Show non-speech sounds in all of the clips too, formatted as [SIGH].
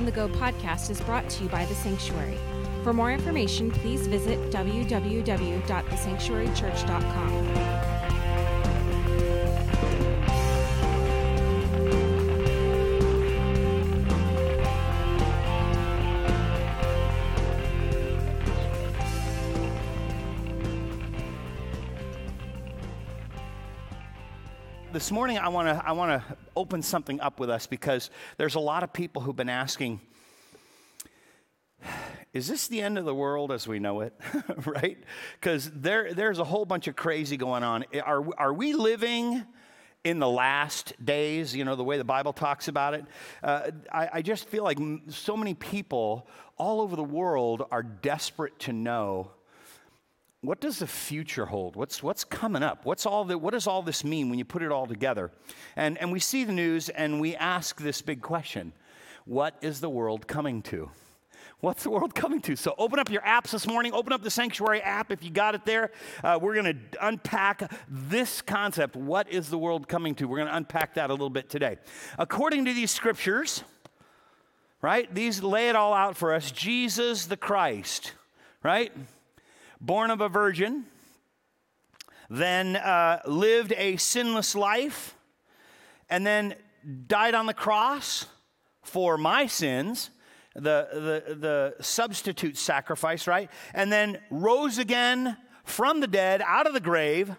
On the Go podcast is brought to you by The Sanctuary. For more information, please visit www.thesanctuarychurch.com. this morning I want to I want to open something up with us because there's a lot of people who've been asking is this the end of the world as we know it? [LAUGHS] Right? Because there there's a whole bunch of crazy going on. Are are we living in the last days, you know, the way the Bible talks about it. Uh, I, I just feel like so many people all over the world are desperate to know what does the future hold? What's, what's coming up? What's all the, what does all this mean when you put it all together? And, and we see the news and we ask this big question What is the world coming to? What's the world coming to? So open up your apps this morning. Open up the Sanctuary app if you got it there. Uh, we're going to unpack this concept. What is the world coming to? We're going to unpack that a little bit today. According to these scriptures, right, these lay it all out for us Jesus the Christ, right? Born of a virgin, then uh, lived a sinless life, and then died on the cross for my sins, the, the, the substitute sacrifice, right? And then rose again from the dead, out of the grave,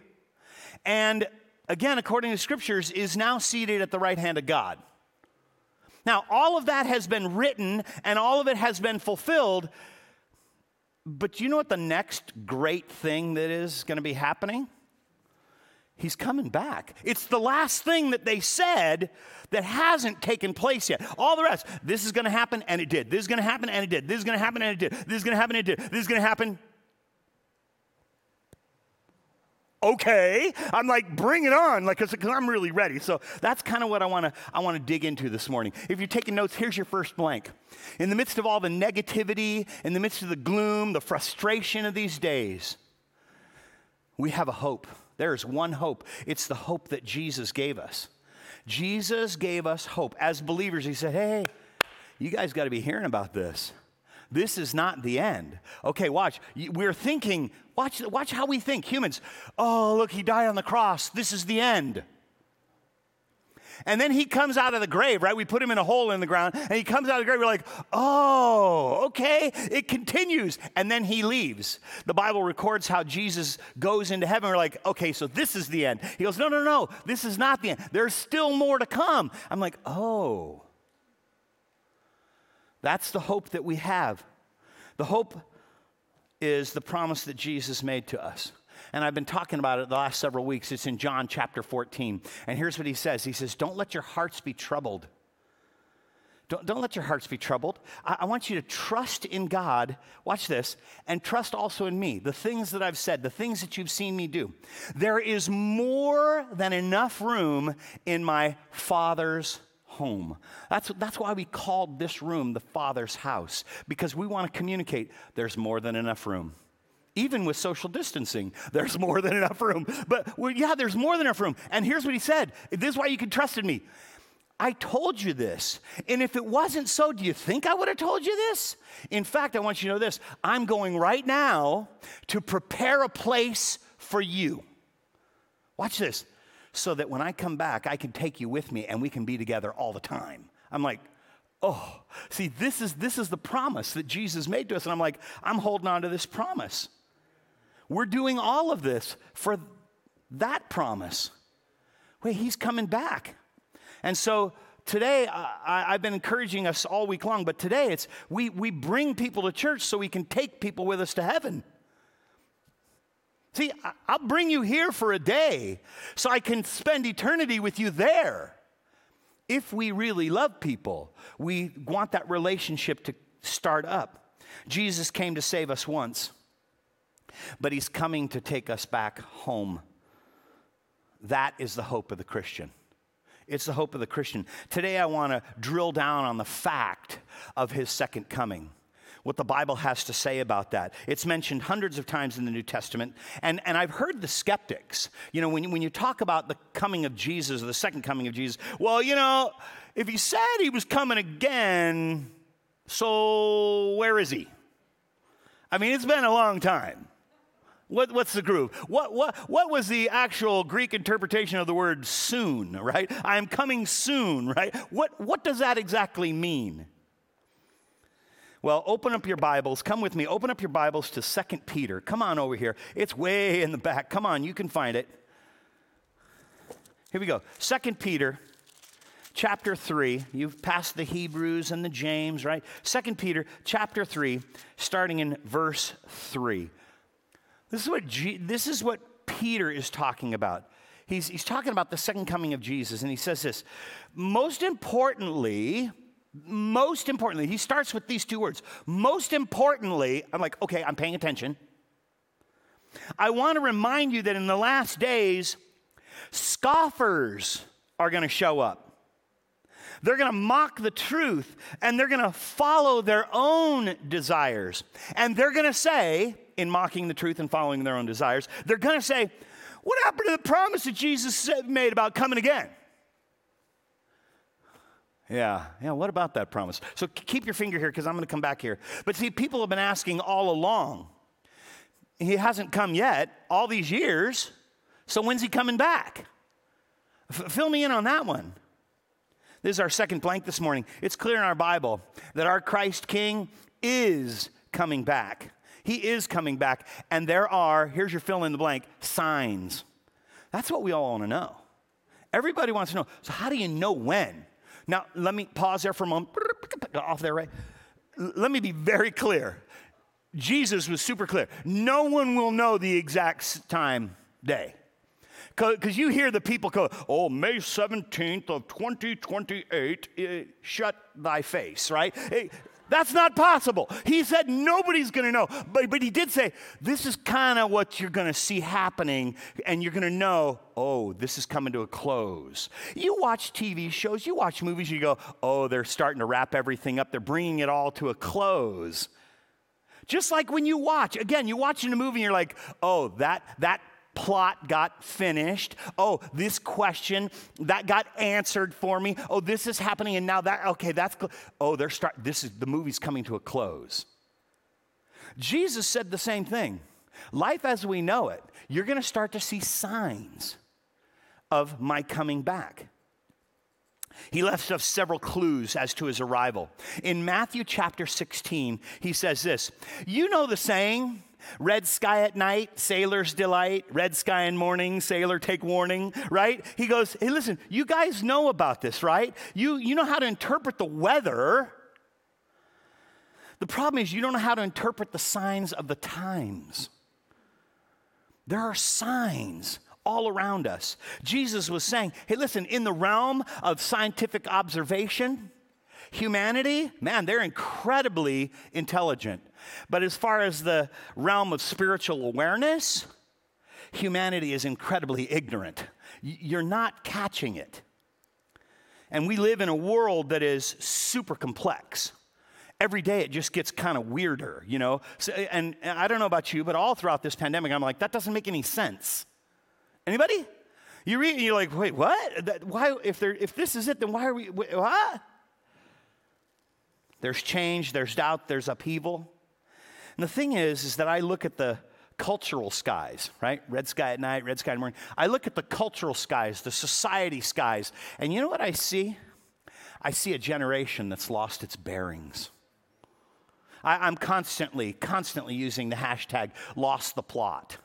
and again, according to scriptures, is now seated at the right hand of God. Now, all of that has been written and all of it has been fulfilled but you know what the next great thing that is going to be happening? He's coming back. It's the last thing that they said that hasn't taken place yet. All the rest, this is going to happen and it did. This is going to happen and it did. This is going to happen and it did. This is going to happen and it did. This is going to happen okay i'm like bring it on like because i'm really ready. So that's kind of what i want to i want to dig into this morning. If you're taking notes here's your first blank. In the midst of all the negativity in the midst of the gloom the frustration of these days we have a hope. There's one hope. It's the hope that jesus gave us. Jesus gave us hope. As believers he said hey you guys got to be hearing about this this is not the end. Okay, watch. We're thinking, watch, watch how we think, humans. Oh, look, he died on the cross. This is the end. And then he comes out of the grave, right? We put him in a hole in the ground, and he comes out of the grave. We're like, oh, okay. It continues. And then he leaves. The Bible records how Jesus goes into heaven. We're like, okay, so this is the end. He goes, no, no, no, this is not the end. There's still more to come. I'm like, oh. That's the hope that we have. The hope is the promise that Jesus made to us. And I've been talking about it the last several weeks. It's in John chapter 14. And here's what he says He says, Don't let your hearts be troubled. Don't, don't let your hearts be troubled. I, I want you to trust in God, watch this, and trust also in me, the things that I've said, the things that you've seen me do. There is more than enough room in my Father's home. That's, that's why we called this room the Father's house, because we want to communicate there's more than enough room. Even with social distancing, [LAUGHS] there's more than enough room. But well, yeah, there's more than enough room. And here's what he said This is why you can trust in me. I told you this. And if it wasn't so, do you think I would have told you this? In fact, I want you to know this I'm going right now to prepare a place for you. Watch this so that when I come back, I can take you with me and we can be together all the time. I'm like, oh, see, this is, this is the promise that Jesus made to us. And I'm like, I'm holding on to this promise. We're doing all of this for that promise. Wait, he's coming back. And so today, I, have been encouraging us all week long, but today it's we, we bring people to church so we can take people with us to heaven. See, I'll bring you here for a day so I can spend eternity with you there. If we really love people, we want that relationship to start up. Jesus came to save us once, but he's coming to take us back home. That is the hope of the Christian. It's the hope of the Christian. Today, I want to drill down on the fact of his second coming what the Bible has to say about that. It's mentioned hundreds of times in the New Testament. And, and I've heard the skeptics, you know, when, when you talk about the coming of Jesus or the second coming of Jesus, well, you know, if he said he was coming again, So, where is he? I mean, it's been a long time. What, what's the groove? What, what, what was the actual Greek interpretation of the word soon, right? I am coming soon, right? What, what does that exactly mean? Well, open up your Bibles. Come with me. Open up your Bibles to 2 Peter. Come on over here. It's way in the back. Come on, you can find it. Here we go. 2 Peter chapter 3. You've passed the Hebrews and the James, right? 2 Peter chapter 3, starting in verse 3. This is what, G- this is what Peter is talking about. He's, he's talking about the second coming of Jesus, and he says this Most importantly, most importantly, he starts with these two words. Most importantly, I'm like, okay, I'm paying attention. I want to remind you that in the last days, scoffers are going to show up. They're going to mock the truth and they're going to follow their own desires. And they're going to say, in mocking the truth and following their own desires, they're going to say, What happened to the promise that Jesus made about coming again? Yeah, yeah, what about that promise? So keep your finger here because I'm going to come back here. But see, people have been asking all along. He hasn't come yet, all these years. So when's he coming back? F- fill me in on that one. This is our second blank this morning. It's clear in our Bible that our Christ King is coming back. He is coming back. And there are, here's your fill in the blank, signs. That's what we all want to know. Everybody wants to know. So, how do you know when? Now, let me pause there for a moment. Off there, right? Let me be very clear. Jesus was super clear. No one will know the exact time, day. Because you hear the people go, oh, May 17th of 2028, eh, shut thy face, right? Eh, that's not possible. He said nobody's going to know. But, but he did say, this is kind of what you're going to see happening, and you're going to know, oh, this is coming to a close. You watch TV shows, you watch movies, you go, oh, they're starting to wrap everything up, they're bringing it all to a close. Just like when you watch, again, you're watching a movie and you're like, oh, that, that plot got finished. Oh, this question that got answered for me. Oh, this is happening and now that okay, that's oh, they're start this is the movie's coming to a close. Jesus said the same thing. Life as we know it, you're going to start to see signs of my coming back. He left us several clues as to his arrival. In Matthew chapter 16, he says this You know the saying, Red sky at night, sailor's delight. Red sky in morning, sailor take warning, right? He goes, Hey, listen, you guys know about this, right? You, you know how to interpret the weather. The problem is, you don't know how to interpret the signs of the times. There are signs all around us. Jesus was saying, Hey, listen, in the realm of scientific observation, humanity, man, they're incredibly intelligent. But as far as the realm of spiritual awareness, humanity is incredibly ignorant. You're not catching it. And we live in a world that is super complex. Every day it just gets kind of weirder, you know? So, and, and I don't know about you, but all throughout this pandemic, I'm like, that doesn't make any sense. Anybody? You read and you're like, wait, what? That, why, if, there, if this is it, then why are we, what? There's change, there's doubt, there's upheaval. And the thing is, is that I look at the cultural skies, right? Red sky at night, red sky in the morning. I look at the cultural skies, the society skies, and you know what I see? I see a generation that's lost its bearings. I, am constantly, constantly using the hashtag lost the plot.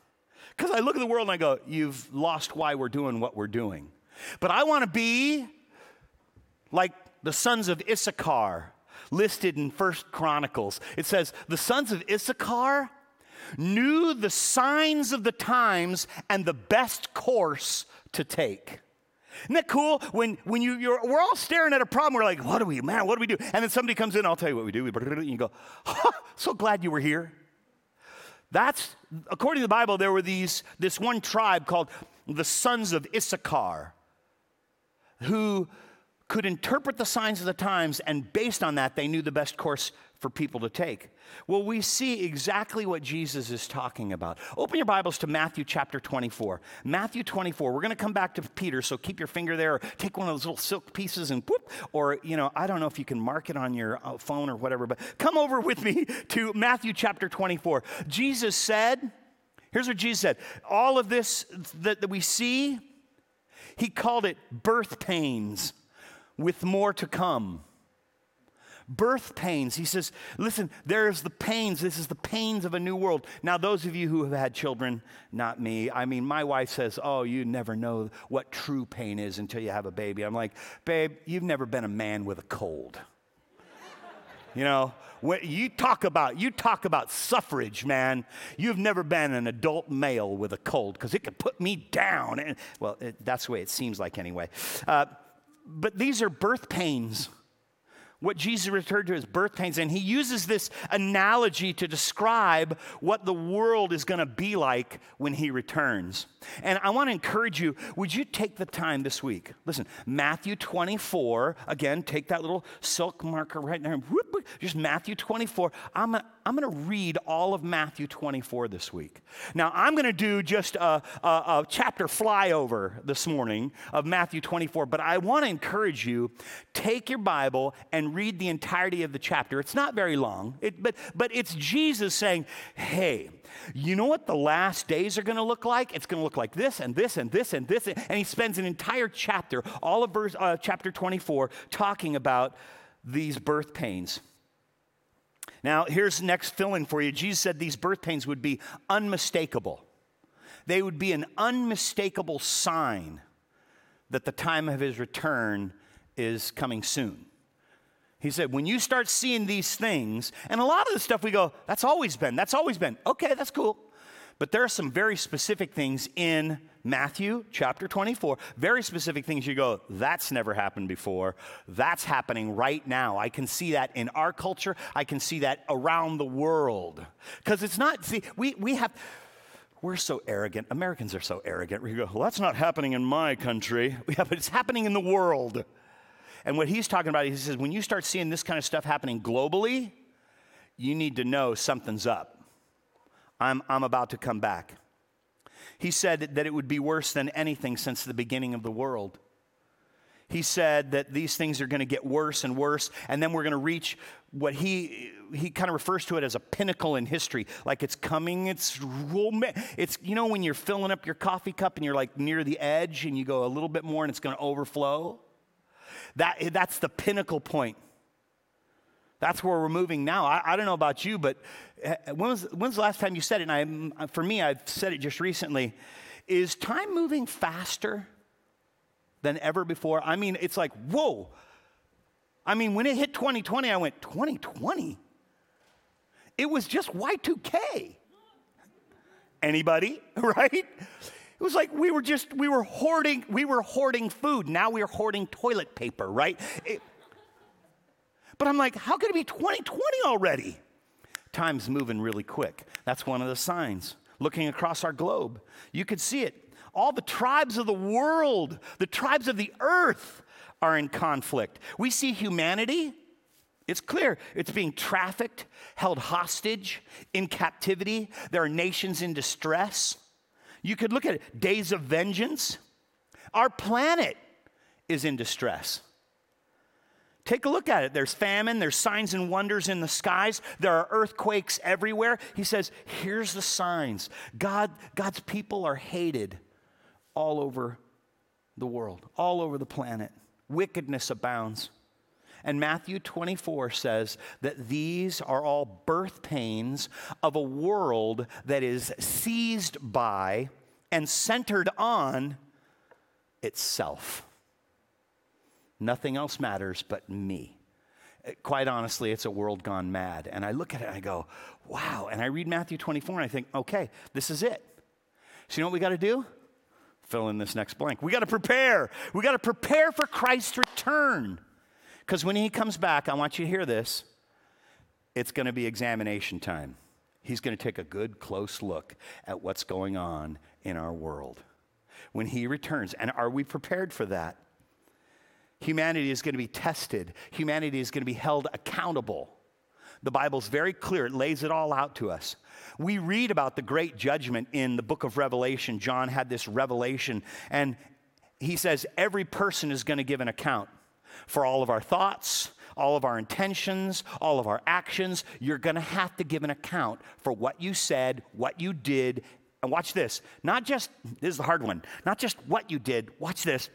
Because I look at the world and I go, you've lost why we're doing what we're doing. But I want to be like the sons of Issachar listed in First Chronicles. It says, The sons of Issachar knew the signs of the times and the best course to take. Isn't that cool? When, when you, you're, we're all staring at a problem, we're like, what do we, man, what do we do? And then somebody comes in, I'll tell you what we do. And you go, so glad you were here. That's, according to the Bible, there were these, this one tribe called the sons of Issachar who could interpret the signs of the times, and based on that, they knew the best course for people to take? Well, we see exactly what Jesus is talking about. Open your Bibles to Matthew chapter 24. Matthew 24. We're going to come back to Peter, so keep your finger there or take one of those little silk pieces and whoop, or, you know, I don't know if you can mark it on your uh, phone or whatever, but come over with me [LAUGHS] to Matthew chapter 24. Jesus said, here's what Jesus said all of this that, that we see, he called it birth pains with more to come birth pains. He says, listen, there's the pains. This is the pains of a new world. Now, those of you who have had children, not me, I mean, my wife says, oh, you never know what true pain is until you have a baby. I'm like, babe, you've never been a man with a cold. You know, when you talk about you talk about suffrage, man. You've never been an adult male with a cold because it could put me down. And, well, it, that's the way it seems like anyway. Uh, but these are birth pains what Jesus referred to as birth pains. And he uses this analogy to describe what the world is going to be like when he returns. And I want to encourage you would you take the time this week? Listen, Matthew 24, again, take that little silk marker right there, just Matthew 24. I'm going to I'm going to read all of Matthew 24 this week. Now, I'm going to do just a, a, a, chapter flyover this morning of Matthew 24, but I want to encourage you take your Bible and read the entirety of the chapter. It's not very long, it, but, but it's Jesus saying, hey, you know what the last days are going to look like? It's going to look like this and this and this and this. And he spends an entire chapter, all of verse, uh, chapter 24, talking about these birth pains. Now, here's the next fill in for you. Jesus said these birth pains would be unmistakable, they would be an unmistakable sign that the time of his return is coming soon. He said, when you start seeing these things, and a lot of the stuff we go, that's always been, that's always been. Okay, that's cool. But there are some very specific things in Matthew chapter 24, very specific things you go, that's never happened before. That's happening right now. I can see that in our culture, I can see that around the world. Because it's not, see, we, we have, we're so arrogant. Americans are so arrogant. We go, well, that's not happening in my country. [LAUGHS] Yeah, but it's happening in the world. And what he's talking about, he says, when you start seeing this kind of stuff happening globally, you need to know something's up. I'm, I'm about to come back. He said that it would be worse than anything since the beginning of the world. He said that these things are going to get worse and worse, and then we're going to reach what he he kind of refers to it as a pinnacle in history. Like it's coming, it's it's you know when you're filling up your coffee cup and you're like near the edge and you go a little bit more and it's going to overflow. That eh, that's the pinnacle point. That's where we're moving now. I, I, don't know about you, but eh, eh, when was, when's the last time you said it? And mm, I, for me, I've said it just recently. Is time moving faster than ever before? I mean, it's like, whoa. I mean, when it hit 2020, I went, 2020? It was just Y2K. Anybody, [LAUGHS] right? It was like we were just, we were hoarding, we were hoarding food. Now we're hoarding toilet paper, right? It, but I'm like, how could it be 2020 already? Time's moving really quick. That's one of the signs. Looking across our globe, you could see it. All the tribes of the world, the tribes of the earth are in conflict. We see humanity, it's clear, it's being trafficked, held hostage, in captivity. There are nations in distress. You could look at it days of vengeance. Our planet is in distress. Take a look at it. There's famine, there's signs and wonders in the skies, there are earthquakes everywhere. He says, here's the signs. God, God's people are hated all over the world, all over the planet. Wickedness abounds. And Matthew 24 says that these are all birth pains of a world that is seized by and centered on itself. Nothing else matters but me. Quite honestly, it's a world gone mad. And I look at it and I go, wow. And I read Matthew 24 and I think, okay, this is it. So, you know what we got to do? Fill in this next blank. We got to prepare. We got to prepare for Christ's return. Because when he comes back, I want you to hear this it's going to be examination time. He's going to take a good, close look at what's going on in our world. When he returns, and are we prepared for that? Humanity is going to be tested, humanity is going to be held accountable. The Bible's very clear, it lays it all out to us. We read about the great judgment in the book of Revelation. John had this revelation, and he says every person is going to give an account for all of our thoughts, all of our intentions, all of our actions. You're going to have to give an account for what you said, what you did. And watch this not just, this is the hard one, not just what you did, watch this,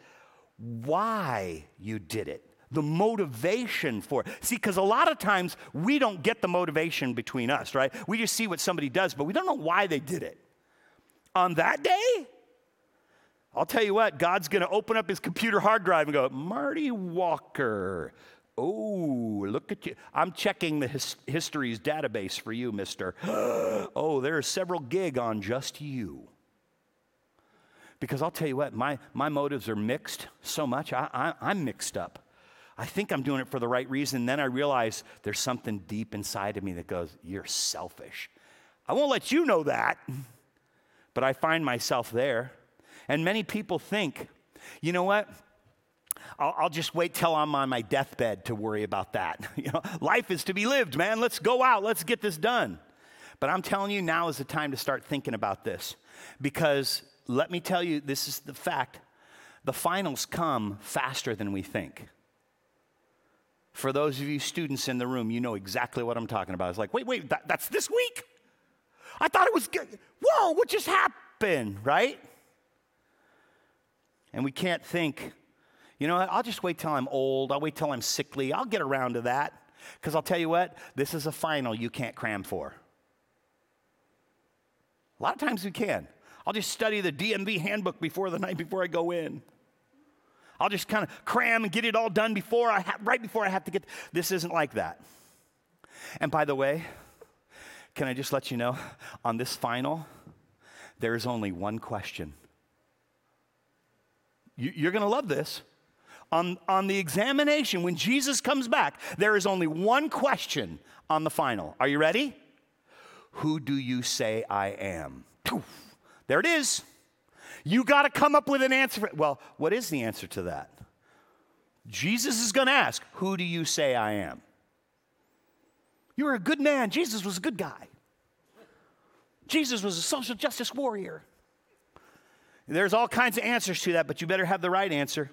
why you did it the motivation for it. See, because a lot of times we don't get the motivation between us, right? We just see what somebody does, but we don't know why they did it. On that day, I'll tell you what, God's going to open up his computer hard drive and go, Marty Walker. Oh, look at you. I'm checking the his, history's database for you, mister. [GASPS] oh, there's several gig on just you. Because I'll tell you what, my, my motives are mixed so much, I, I, I'm mixed up. I think I'm doing it for the right reason. Then I realize there's something deep inside of me that goes, You're selfish. I won't let you know that, [LAUGHS] but I find myself there. And many people think, you know what? I'll, I'll, just wait till I'm on my deathbed to worry about that. [LAUGHS] you know, life is to be lived, man. Let's go out. Let's get this done. But I'm telling you, now is the time to start thinking about this. Because let me tell you, this is the fact the finals come faster than we think. For those of you students in the room, you know exactly what I'm talking about. It's like, wait, wait, that, that's this week? I thought it was good. Whoa, what just happened, right? And we can't think, you know, I'll just wait till I'm old. I'll wait till I'm sickly. I'll get around to that. Because I'll tell you what, this is a final you can't cram for. A lot of times we can. I'll just study the DMV handbook before the night before I go in. I'll just kind of cram and get it all done before I ha- right before I have to get. This isn't like that. And by the way, can I just let you know on this final, there is only one question. You, you're going to love this. On, on the examination, when Jesus comes back, there is only one question on the final. Are you ready? Who do you say I am? There it is. You got to come up with an answer. well, what is the answer to that? Jesus is going to ask, Who do you say I am? You're a good man. Jesus was a good guy. Jesus was a social justice warrior. There's all kinds of answers to that, but you better have the right answer.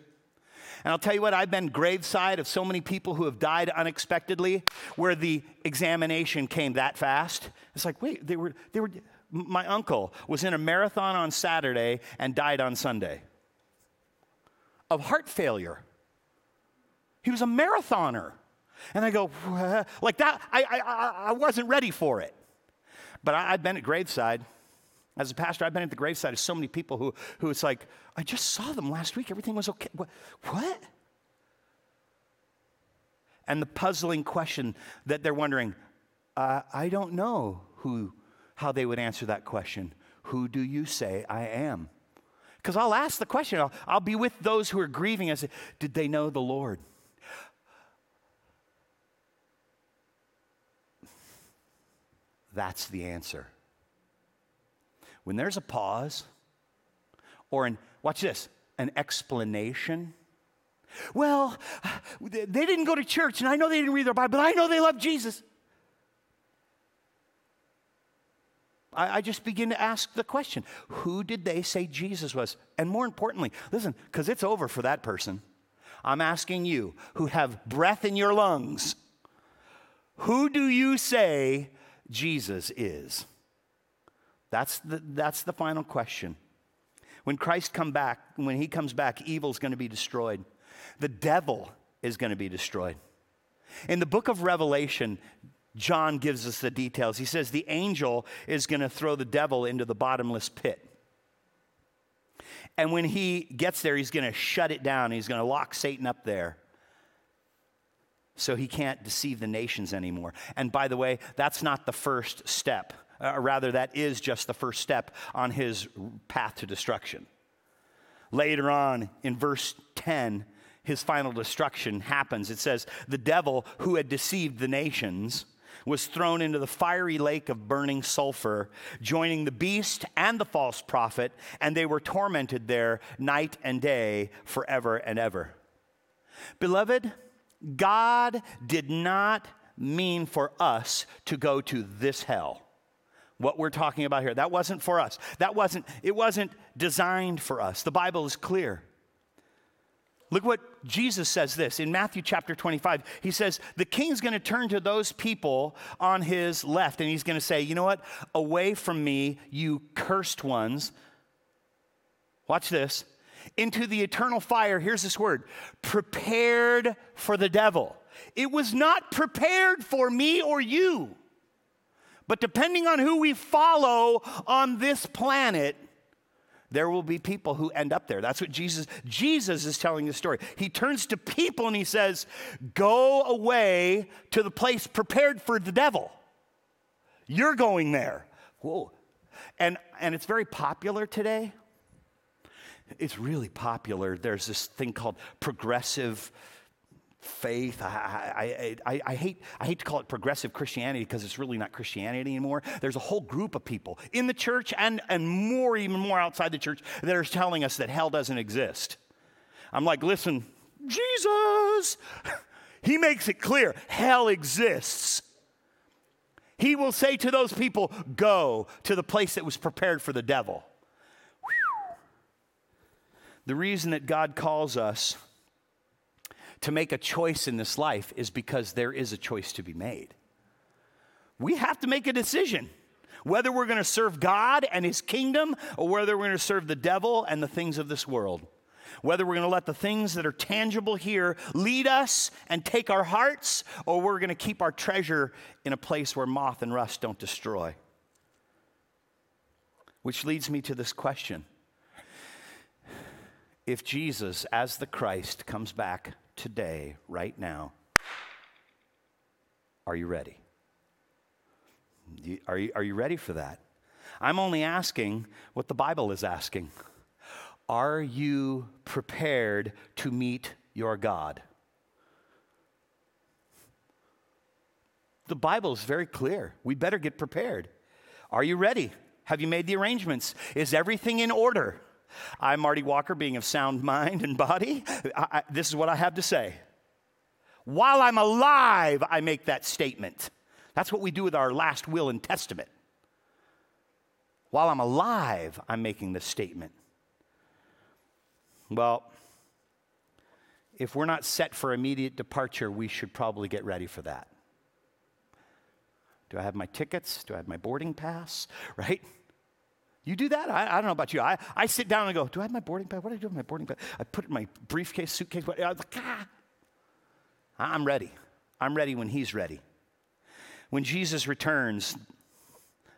And I'll tell you what, I've been graveside of so many people who have died unexpectedly where the examination came that fast. It's like, wait, they were, they were, my uncle was in a marathon on Saturday and died on Sunday of heart failure. He was a marathoner. And I go, like that, I, I, I wasn't ready for it. But I, I've been at graveside. As a pastor, I've been at the graveside of so many people who, who it's like, I just saw them last week. Everything was okay. What? what? And the puzzling question that they're wondering, uh, I don't know who how they would answer that question Who do you say I am? Because I'll ask the question, I'll, I'll, be with those who are grieving. I say, Did they know the Lord? That's the answer. When there's a pause, or an, watch this, an explanation. Well, they didn't go to church, and I know they didn't read their Bible, but I know they love Jesus. I, I just begin to ask the question who did they say Jesus was? And more importantly, listen, because it's over for that person. I'm asking you who have breath in your lungs, who do you say Jesus is? That's the, that's the final question. When Christ come back, when he comes back, evil's going to be destroyed. The devil is going to be destroyed. In the book of Revelation, John gives us the details. He says the angel is going to throw the devil into the bottomless pit. And when he gets there, he's going to shut it down. He's going to lock Satan up there so he can't deceive the nations anymore. And by the way, that's not the first step. Uh, rather, that is just the first step on his path to destruction. Later on in verse 10, his final destruction happens. It says, The devil who had deceived the nations was thrown into the fiery lake of burning sulfur, joining the beast and the false prophet, and they were tormented there night and day forever and ever. Beloved, God did not mean for us to go to this hell. What we're talking about here, that wasn't for us. That wasn't, it wasn't designed for us. The Bible is clear. Look what Jesus says this in Matthew chapter 25. He says, The king's going to turn to those people on his left, and he's going to say, You know what? Away from me, you cursed ones. Watch this. Into the eternal fire, here's this word prepared for the devil. It was not prepared for me or you. But depending on who we follow on this planet, there will be people who end up there. That's what Jesus Jesus is telling the story. He turns to people and he says, "Go away to the place prepared for the devil. You're going there." Whoa. And and it's very popular today. It's really popular. There's this thing called progressive faith. I, I, I, I, hate, I hate to call it progressive Christianity because it's really not Christianity anymore. There's a whole group of people in the church and, and more, even more outside the church that are telling us that hell doesn't exist. I'm like, listen, Jesus, [LAUGHS] he makes it clear hell exists. He will say to those people, Go to the place that was prepared for the devil. The reason that God calls us to make a choice in this life is because there is a choice to be made. We have to make a decision whether we're going to serve God and His kingdom or whether we're going to serve the devil and the things of this world. Whether we're going to let the things that are tangible here lead us and take our hearts, or we're going to keep our treasure in a place where moth and rust don't destroy. Which leads me to this question If Jesus, as the Christ, comes back today, right now. Are you ready? Are you, are you ready for that? I'm only asking what the Bible is asking. Are you prepared to meet your God? The Bible is very clear. We better get prepared. Are you ready? Have you made the arrangements? Is everything in order? I'm Marty Walker, being of sound mind and body. I, I, this is what I have to say. While I'm alive, I make that statement. That's what we do with our last will and testament. While I'm alive, I'm making this statement. Well, if we're not set for immediate departure, we should probably get ready for that. Do I have my tickets? Do I have my boarding pass? [LAUGHS] Right? You do that? I, I, don't know about you. I, I sit down and go, Do I have my boarding pass? What do I do with my boarding pass? I put it in my briefcase, suitcase. What, I was like, ah. I'm ready. I'm ready when He's ready. When Jesus returns,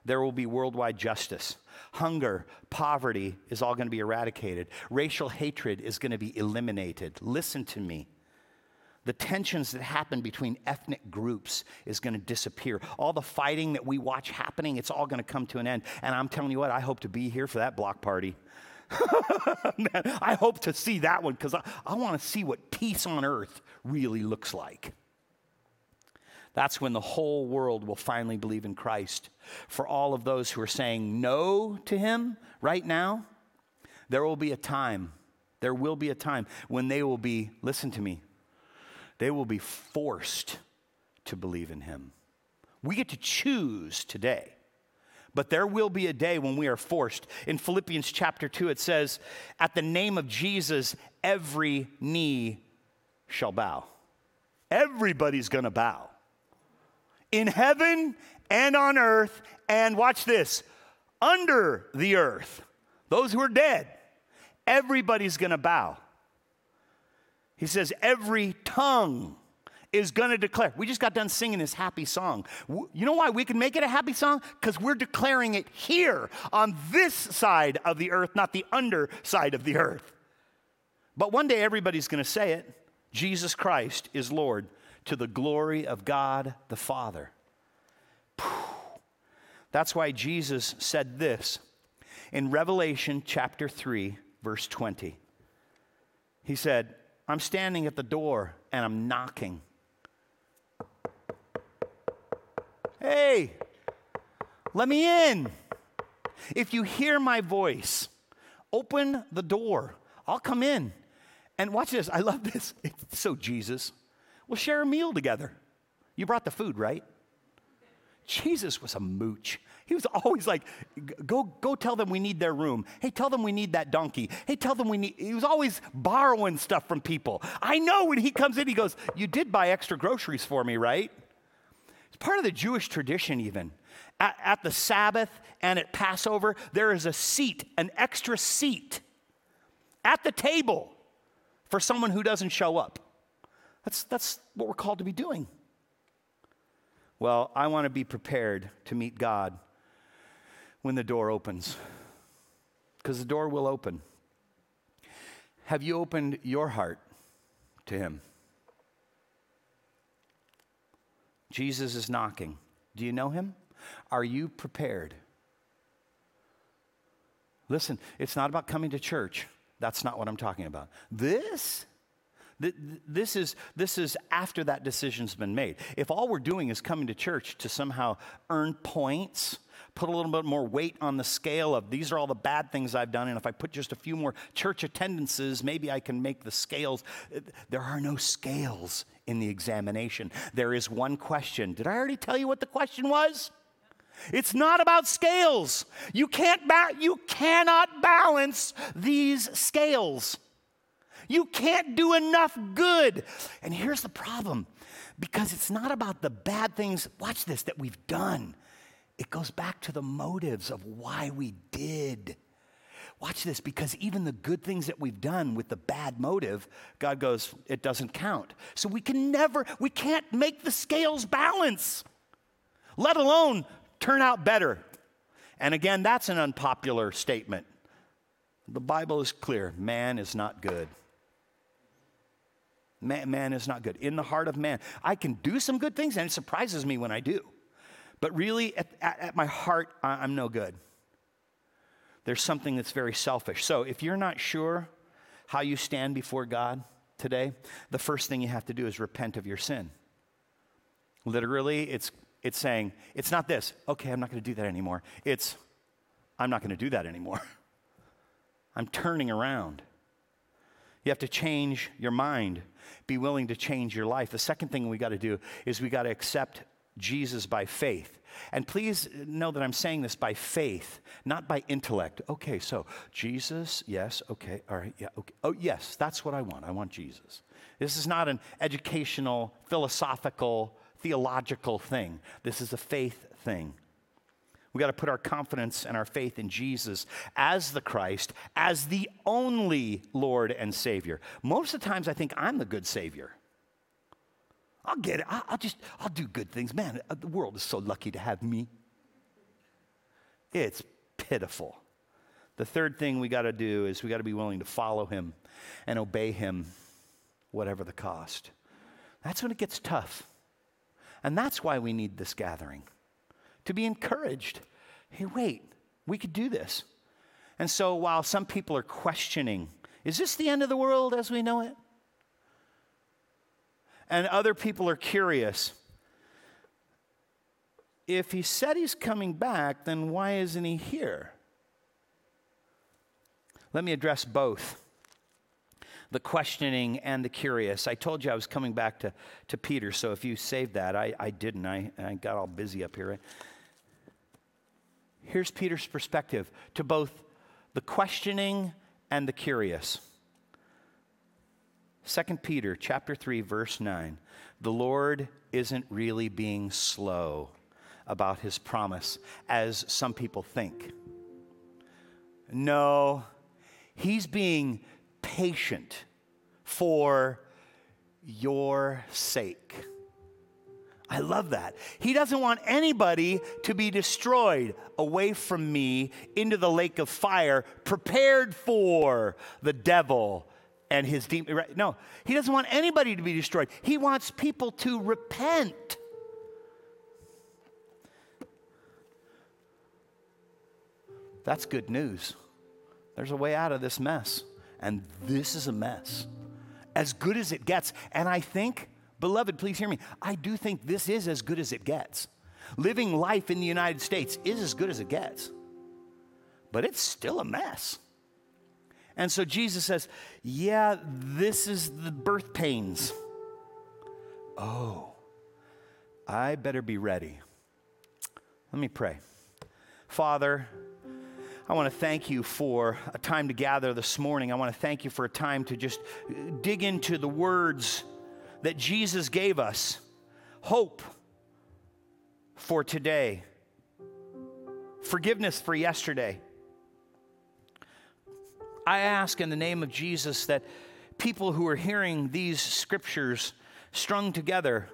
there will be worldwide justice. Hunger, poverty is all going to be eradicated. Racial hatred is going to be eliminated. Listen to me the tensions that happen between ethnic groups is going to disappear. All the fighting that we watch happening, it's all going to come to an end. And I'm telling you what, I hope to be here for that block party. Man, [LAUGHS] I hope to see that one because I, I want to see what peace on earth really looks like. That's when the whole world will finally believe in Christ. For all of those who are saying no to Him right now, there will be a time, there will be a time when they will be, listen to me, they will be forced to believe in him. We get to choose today. But there will be a day when we are forced. In Philippians chapter 2, it says, At the name of Jesus, every knee shall bow. Everybody's gonna bow. In heaven and on earth, and watch this, under the earth, those who are dead, everybody's gonna bow. He says, every tongue is going to declare. We just got done singing this happy song. You know why we can make it a happy song? Because we're declaring it here on this side of the earth, not the underside of the earth. But one day everybody's going to say it Jesus Christ is Lord to the glory of God the Father. That's why Jesus said this in Revelation chapter 3, verse 20. He said, I'm standing at the door and I'm knocking. Hey, let me in. If you hear my voice, open the door. I'll come in. And watch this. I love this. [LAUGHS] It's so Jesus. We'll share a meal together. You brought the food, right? Jesus was a mooch. He was always like, go, go tell them we need their room. Hey, tell them we need that donkey. Hey, tell them we need. He was always borrowing stuff from people. I know when he comes in, he goes, You did buy extra groceries for me, right? It's part of the Jewish tradition, even. At, at the Sabbath and at Passover, there is a seat, an extra seat at the table for someone who doesn't show up. That's, that's what we're called to be doing. Well, I want to be prepared to meet God when the door opens, because the door will open. Have you opened your heart to Him? Jesus is knocking. Do you know Him? Are you prepared? Listen, it's not about coming to church. That's not what I'm talking about. This this is, this is after that decision's been made. If all we're doing is coming to church to somehow earn points, put a little bit more weight on the scale of these are all the bad things I've done, and if I put just a few more church attendances, maybe I can make the scales. There are no scales in the examination. There is one question. Did I already tell you what the question was? It's not about scales. You can't ba- you cannot balance these scales. You can't do enough good. And here's the problem because it's not about the bad things, watch this, that we've done. It goes back to the motives of why we did. Watch this, because even the good things that we've done with the bad motive, God goes, it doesn't count. So we can never, we can't make the scales balance, let alone turn out better. And again, that's an unpopular statement. The Bible is clear man is not good. Man, man, is not good. In the heart of man, I can do some good things, and it surprises me when I do. But really, at, at, at my heart, I'm no good. There's something that's very selfish. So if you're not sure how you stand before God today, the first thing you have to do is repent of your sin. Literally, it's, it's saying, it's not this, okay, I'm not going to do that anymore. It's, I'm not going to do that anymore. [LAUGHS] I'm turning around. You have to change your mind be willing to change your life. The second thing we got to do is we got to accept Jesus by faith. And please know that I'm saying this by faith, not by intellect. Okay, so Jesus, yes, okay, all right, yeah, okay. Oh, yes, that's what I want. I want Jesus. This is not an educational, philosophical, theological thing. This is a faith thing. We got to put our confidence and our faith in Jesus as the Christ, as the only Lord and Savior. Most of the times, I think I'm the good Savior. I'll get it. I'll, just, I'll do good things. Man, uh, the world is so lucky to have me. It's pitiful. The third thing we got to do is we got to be willing to follow Him and obey Him, whatever the cost. That's when it gets tough. And that's why we need this gathering to be encouraged. Hey, wait, we could do this. And so while some people are questioning, is this the end of the world as we know it? And other people are curious. If he said he's coming back, then why isn't he here? Let me address both the questioning and the curious. I told you I was coming back to, to Peter, so if you saved that, I, I didn't. I, I got all busy up here. Here's Peter's perspective to both the questioning and the curious. 2 Peter chapter 3 verse 9. The Lord isn't really being slow about his promise as some people think. No, he's being patient for your sake. I love that. He doesn't want anybody to be destroyed away from me into the lake of fire, prepared for the devil and his demon. No, he doesn't want anybody to be destroyed. He wants people to repent. That's good news. There's a way out of this mess. And this is a mess. As good as it gets. And I think Beloved, please hear me. I do think this is as good as it gets. Living life in the United States is as good as it gets, but it's still a mess. And so Jesus says, Yeah, this is the birth pains. Oh, I better be ready. Let me pray. Father, I want to thank you for a time to gather this morning. I want to thank you for a time to just dig into the words that Jesus gave us hope for today, forgiveness for yesterday. I ask in the name of Jesus that people who are hearing these scriptures strung together,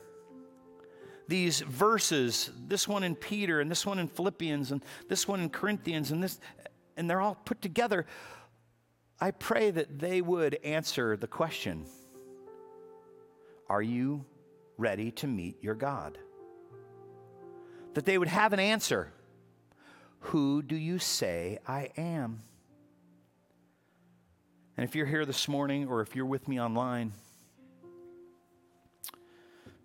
these verses, this one in Peter and this one in Philippians and this one in Corinthians and this and they're all put together. I pray that they would answer the question Are you ready to meet your God? That they would have an answer Who do you say I am? And if you're here this morning or if you're with me online,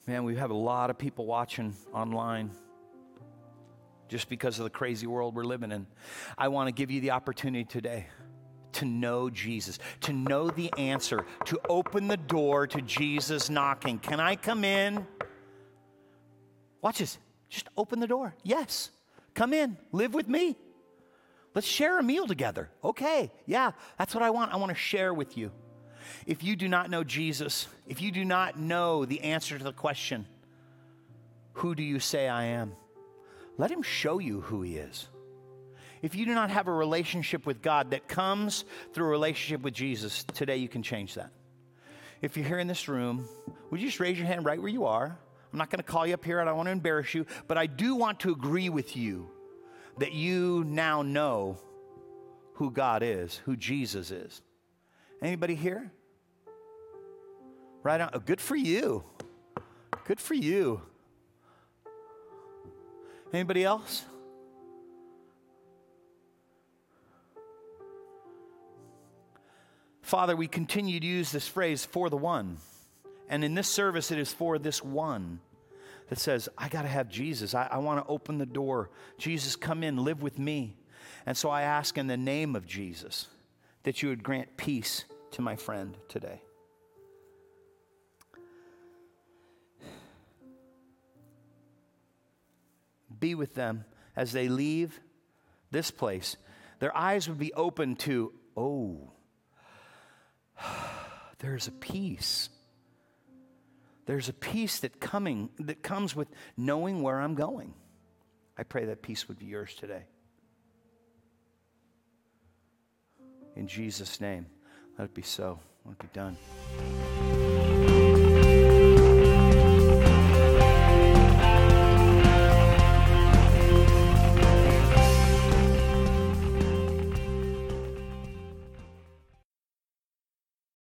man, we have a lot of people watching online just because of the crazy world we're living in. I want to give you the opportunity today to know Jesus, to know the answer, to open the door to Jesus knocking. Can I come in? Watch this. Just open the door. Yes. Come in. Live with me. Let's share a meal together. Okay. Yeah, that's what I want. I want to share with you. If you do not know Jesus, if you do not know the answer to the question, who do you say I am? let Him show you who He is. If you do not have a relationship with God that comes through a relationship with Jesus, today you can change that. If you're here in this room, would you just raise your hand right where you are? I'm not going to call you up here. I don't want to embarrass you, but I do want to agree with you that you now know who God is, who Jesus is. Anybody here? Right on. Good for you. Good for you. Anybody else? Father, we continue to use this phrase for the one. And in this service, it is for this one that says, I got to have Jesus. I, I want to open the door. Jesus, come in, live with me. And so I ask in the name of Jesus that you would grant peace to my friend today. be with them as they leave this place. Their eyes would be open to, oh, [SIGHS] there's a peace. There's a peace that coming that comes with knowing where I'm going. I pray that peace would be yours today. In Jesus' name, let it be so. Let it be done.